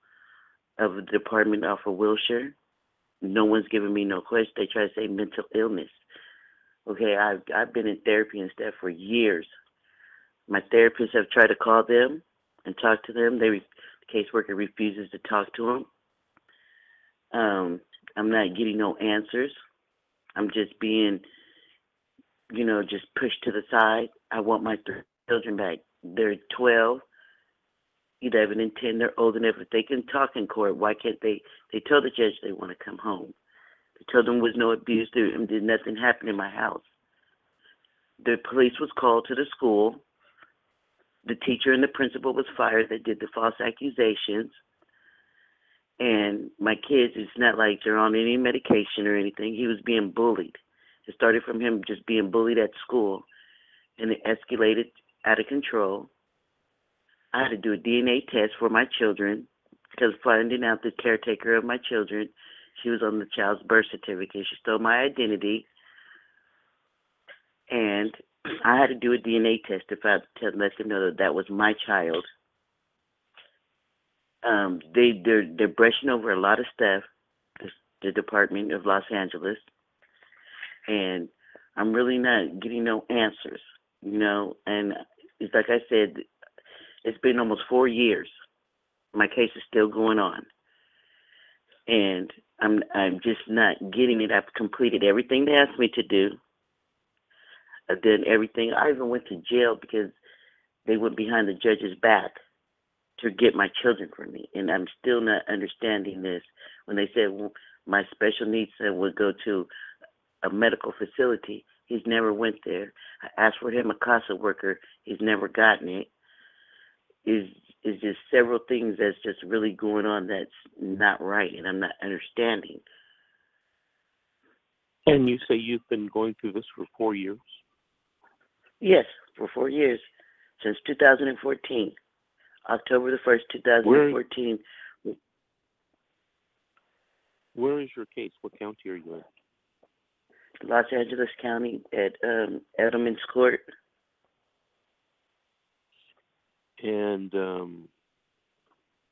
E: of the department off of Wilshire. No one's giving me no question. They try to say mental illness. Okay, I've I've been in therapy and stuff for years. My therapists have tried to call them and talk to them. They the caseworker refuses to talk to them. Um, I'm not getting no answers. I'm just being, you know, just pushed to the side. I want my children back. They're 12, 11, and 10. They're old enough. If they can talk in court, why can't they? They told the judge they want to come home. They told them there was no abuse. There um, did nothing happen in my house. The police was called to the school. The teacher and the principal was fired that did the false accusations. And my kids, it's not like they're on any medication or anything. He was being bullied. It started from him just being bullied at school, and it escalated out of control. I had to do a DNA test for my children because finding out the caretaker of my children, she was on the child's birth certificate. She stole my identity, and I had to do a DNA test if I to let them know that that was my child. Um, they they're they're brushing over a lot of stuff, the, the Department of Los Angeles, and I'm really not getting no answers, you know. And it's like I said, it's been almost four years. My case is still going on, and I'm I'm just not getting it. I've completed everything they asked me to do. I've done everything. I even went to jail because they went behind the judge's back to get my children from me, and I'm still not understanding this. When they said well, my special needs son would go to a medical facility, he's never went there. I asked for him a CASA worker, he's never gotten it. Is is just several things that's just really going on that's not right, and I'm not understanding.
B: And you say you've been going through this for four years?
E: Yes, for four years, since 2014, October the 1st, 2014.
B: Where, where is your case? What county are you in?
E: Los Angeles County at um, Edelman's Court.
B: And um,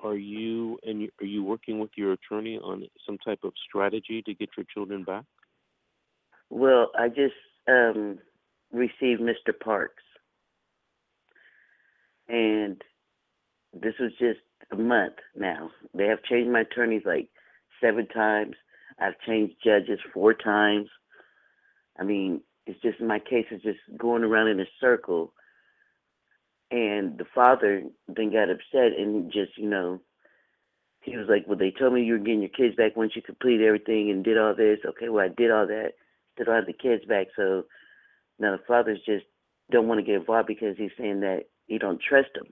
B: are you and are you working with your attorney on some type of strategy to get your children back?
E: Well, I just um, received Mr. Parks, and this was just a month now. They have changed my attorneys like seven times. I've changed judges four times. I mean, it's just my case is just going around in a circle and the father then got upset and just, you know, he was like, Well, they told me you were getting your kids back once you completed everything and did all this. Okay, well, I did all that. Still have the kids back. So now the fathers just don't want to get involved because he's saying that he don't trust them.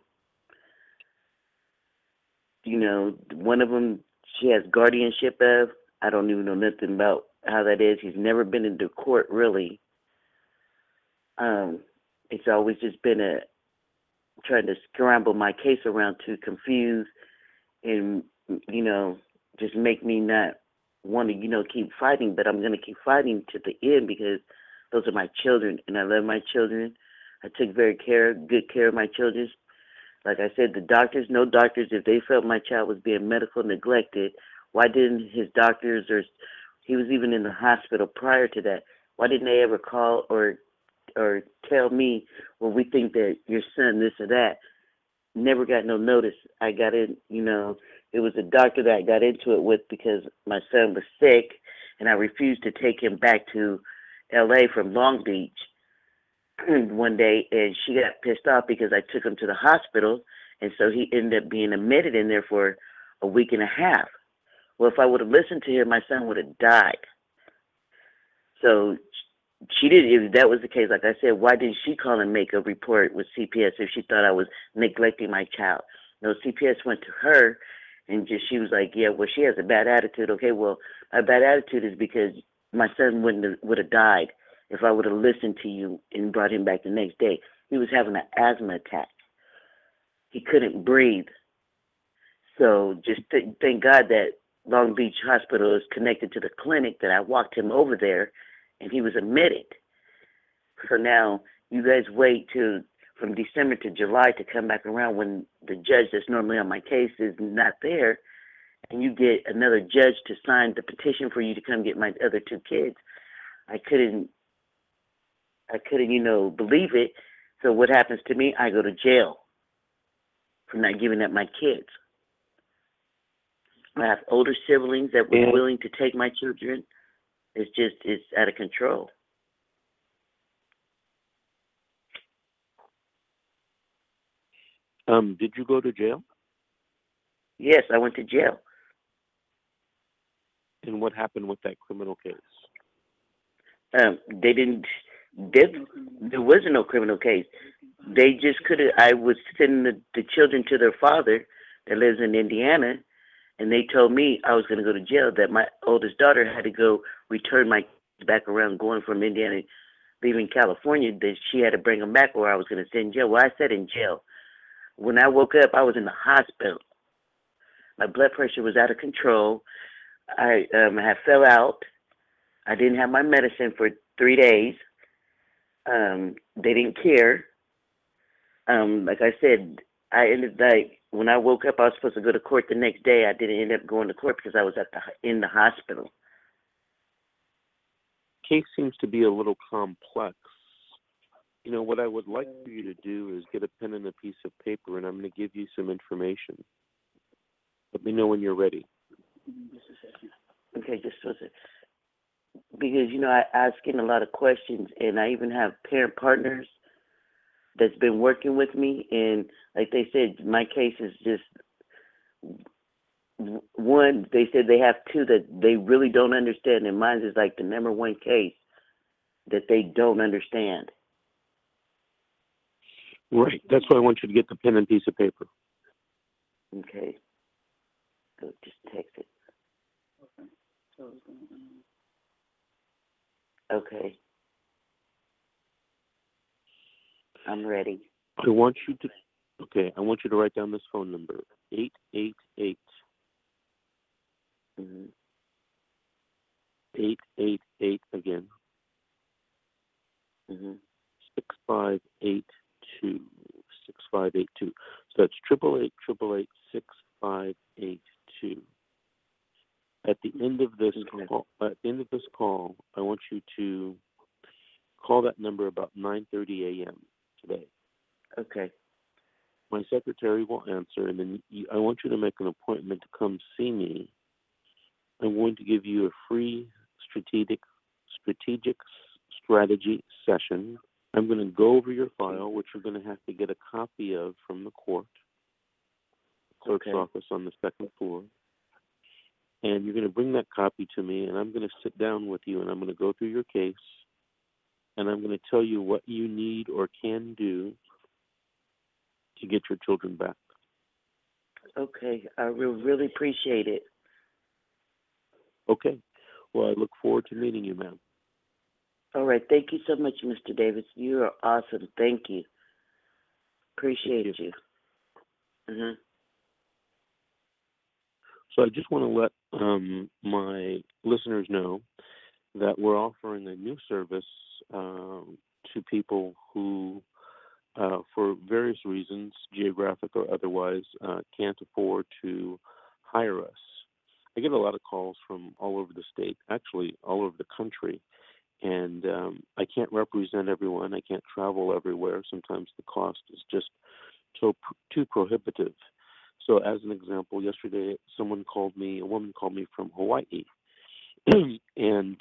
E: You know, one of them she has guardianship of. I don't even know nothing about how that is. He's never been into court really. Um, it's always just been a trying to scramble my case around to confuse and you know just make me not want to you know keep fighting but i'm going to keep fighting to the end because those are my children and i love my children. I took very care good care of my children. Like i said the doctors no doctors if they felt my child was being medical neglected why didn't his doctors or he was even in the hospital prior to that why didn't they ever call or or tell me, well, we think that your son this or that. Never got no notice. I got in, you know, it was a doctor that I got into it with because my son was sick and I refused to take him back to LA from Long Beach one day and she got pissed off because I took him to the hospital and so he ended up being admitted in there for a week and a half. Well, if I would have listened to her, my son would have died. So she did if that was the case like i said why didn't she call and make a report with cps if she thought i was neglecting my child? No cps went to her and just she was like yeah well she has a bad attitude. Okay well a bad attitude is because my son wouldn't have, would have died if i would have listened to you and brought him back the next day. He was having an asthma attack. He couldn't breathe. So just th- thank god that long beach hospital is connected to the clinic that i walked him over there and he was admitted. So now you guys wait to from December to July to come back around when the judge that's normally on my case is not there, and you get another judge to sign the petition for you to come get my other two kids. I couldn't, I couldn't, you know, believe it. So what happens to me? I go to jail for not giving up my kids. I have older siblings that were willing to take my children it's just it's out of control.
B: Um, did you go to jail?
E: Yes, I went to jail.
B: And what happened with that criminal case?
E: Um, they didn't. There, there wasn't no criminal case. They just could have. I was sending the, the children to their father that lives in Indiana, and they told me I was going to go to jail. That my oldest daughter had to go return my back around going from Indiana, leaving California, that she had to bring him back or I was going to send jail. Well, I said in jail. When I woke up, I was in the hospital. My blood pressure was out of control. I um, had fell out. I didn't have my medicine for three days. Um, they didn't care. Um, like I said, I ended like when I woke up, I was supposed to go to court the next day. I didn't end up going to court because I was at the in the hospital.
B: Case seems to be a little complex. You know, what I would like for you to do is get a pen and a piece of paper, and I'm going to give you some information. Let me know when you're ready.
E: Okay, just so because you know I ask in a lot of questions, and I even have parent partners that's been working with me, and like they said, my case is just one. They said they have two that they really don't understand, and mine is like the number one case that they don't understand.
B: Right. That's why I want you to get the pen and piece of paper.
E: Okay. So just text it. Okay. I'm ready.
B: I want you to okay, I want you to write down this phone number. Eight eight eight
E: hmm
B: eight eight eight again.
E: hmm
B: Six five eight two. Six five eight two. So that's triple eight triple eight six five eight two. At the end of this
E: Okay.
B: call at the end of this call, I want you to call that number about nine thirty AM today.
E: Okay.
B: my secretary will answer, and then you, I want you to make an appointment to come see me. I'm going to give you a free strategic strategic strategy session. I'm going to go over your file, which you're going to have to get a copy of from the court, clerk's
E: Okay.
B: office on the second floor. And you're going to bring that copy to me, and I'm going to sit down with you, and I'm going to go through your case, and I'm going to tell you what you need or can do to get your children back.
E: Okay. I will really appreciate it.
B: Okay. Well, I look forward to meeting you, ma'am.
E: All right. Thank you so much, Mr. Davis. You are awesome. Thank you. Appreciate
B: Thank
E: you. hmm
B: So I just want to let um, my listeners know that we're offering a new service um, to people who, uh, for various reasons, geographic or otherwise, uh, can't afford to hire us. I get a lot of calls from all over the state, actually all over the country, and um, I can't represent everyone. I can't travel everywhere. Sometimes the cost is just too, too prohibitive. So, as an example, yesterday someone called me, a woman called me from Hawaii, and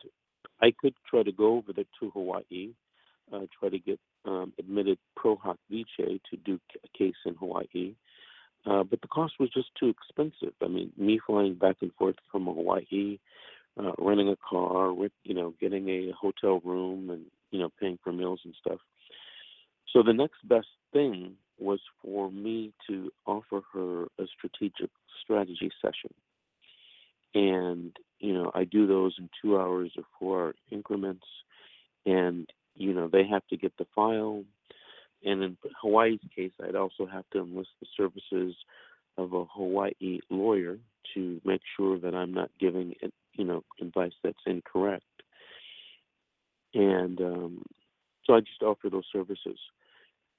B: I could try to go over there to Hawaii, uh, try to get um, admitted pro hac vice to do a case in Hawaii, uh, but the cost was just too expensive. I mean, me flying back and forth from Hawaii, uh, renting a car, you know, getting a hotel room, and you know, paying for meals and stuff. So the next best thing was for me to offer her a strategic strategy session. And, you know, I do those in two hours or four hour increments. And, you know, they have to get the file. And in Hawaii's case, I'd also have to enlist the services of a Hawaii lawyer to make sure that I'm not giving, you know, advice that's incorrect. And um, so I just offer those services.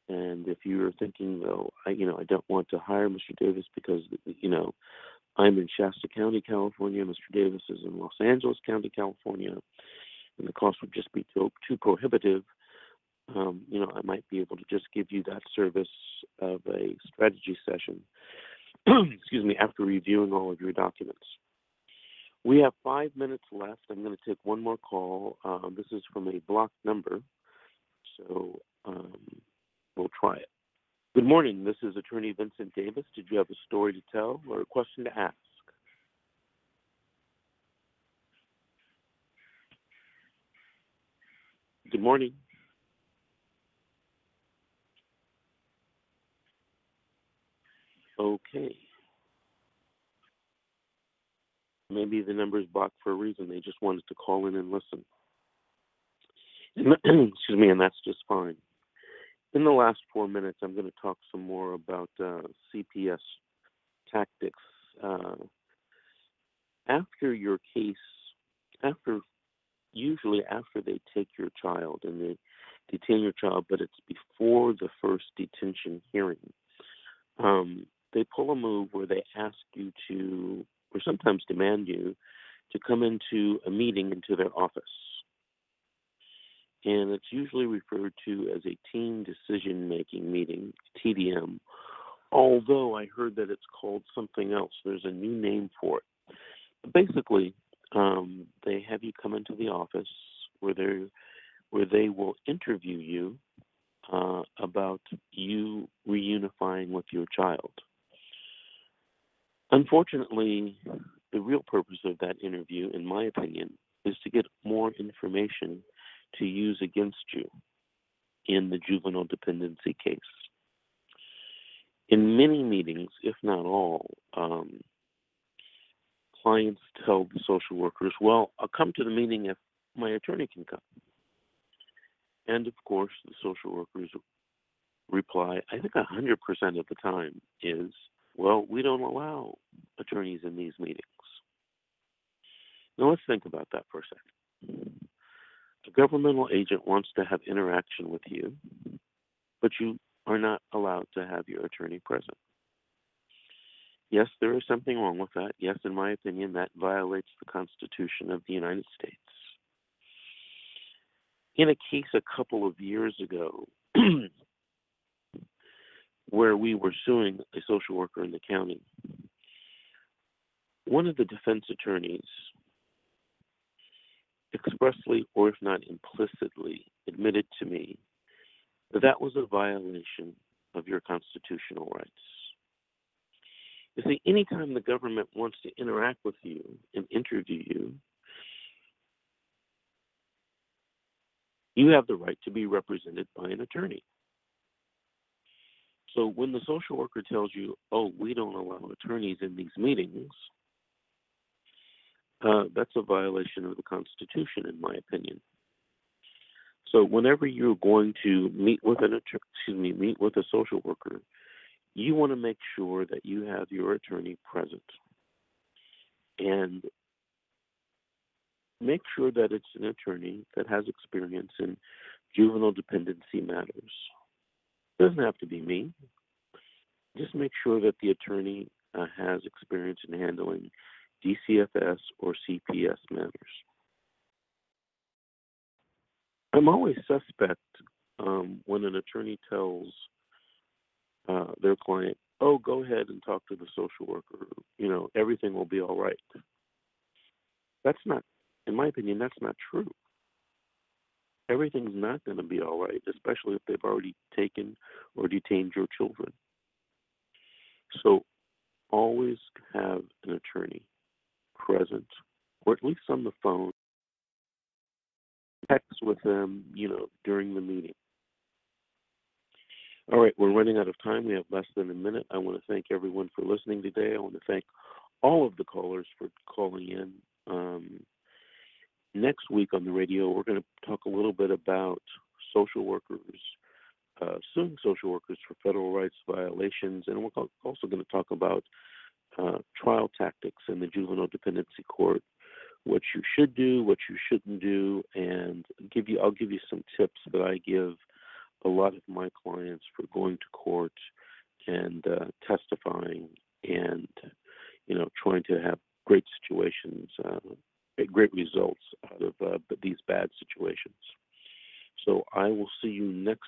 B: And if you're thinking, though, I, you know, I don't want to hire Mr. Davis because, you know, I'm in Shasta County, California. Mr. Davis is in Los Angeles County, California, and the cost would just be too, too prohibitive. Um, you know, I might be able to just give you that service of a strategy session. excuse me, after reviewing all of your documents. We have five minutes left. I'm going to take one more call. Um, this is from a blocked number, so um, we'll try it. Good morning. This is Attorney Vincent Davis. Did you have a story to tell or a question to ask? Good morning. Okay. Maybe the number is blocked for a reason. They just wanted to call in and listen. excuse me, and that's just fine. In the last four minutes, I'm going to talk some more about uh, CPS tactics. Uh, after your case, after usually after they take your child and they detain your child, but it's before the first detention hearing. Um, they pull a move where they ask you to, or sometimes demand you, to come into a meeting into their office. And it's usually referred to as a team decision making meeting, TDM, although I heard that it's called something else. There's a new name for it. Basically, um, they have you come into the office where they where they will interview you uh, about you reunifying with your child. Unfortunately, the real purpose of that interview, in my opinion, is to get more information to use against you in the juvenile dependency case. In many meetings, if not all, um, clients tell the social workers, well, I'll come to the meeting if my attorney can come. And of course, the social workers reply, I think 100% of the time is, well, we don't allow attorneys in these meetings. Now let's think about that for a second. A governmental agent wants to have interaction with you, but you are not allowed to have your attorney present. Yes, there is something wrong with that. Yes, in my opinion, that violates the Constitution of the United States. In a case a couple of years ago, where we were suing a social worker in the county, one of the defense attorneys expressly or if not implicitly admitted to me that that was a violation of your constitutional rights. You see, anytime the government wants to interact with you and interview you, you have the right to be represented by an attorney. So when the social worker tells you, oh, we don't allow attorneys in these meetings, uh, that's a violation of the Constitution, in my opinion. So whenever you're going to meet with an excuse me, meet with a social worker, you want to make sure that you have your attorney present and make sure that it's an attorney that has experience in juvenile dependency matters. It doesn't have to be me. Just make sure that the attorney uh, has experience in handling DCFS or CPS matters. I'm always suspect um, when an attorney tells uh, their client, "Oh, go ahead and talk to the social worker. You know, everything will be all right." That's not, in my opinion, that's not true. Everything's not going to be all right, especially if they've already taken or detained your children. So, always have an attorney present, or at least on the phone. Text with them, you know, during the meeting. All right, we're running out of time. We have less than a minute. I want to thank everyone for listening today. I want to thank all of the callers for calling in. Um, next week on the radio, we're going to talk a little bit about social workers, uh, suing social workers for federal rights violations, and we're also going to talk about uh, trial tactics in the juvenile dependency court, what you should do, what you shouldn't do, and give you. I'll give you some tips that I give a lot of my clients for going to court and uh, testifying and you know trying to have great situations, uh, great results out of uh, these bad situations. So I will see you next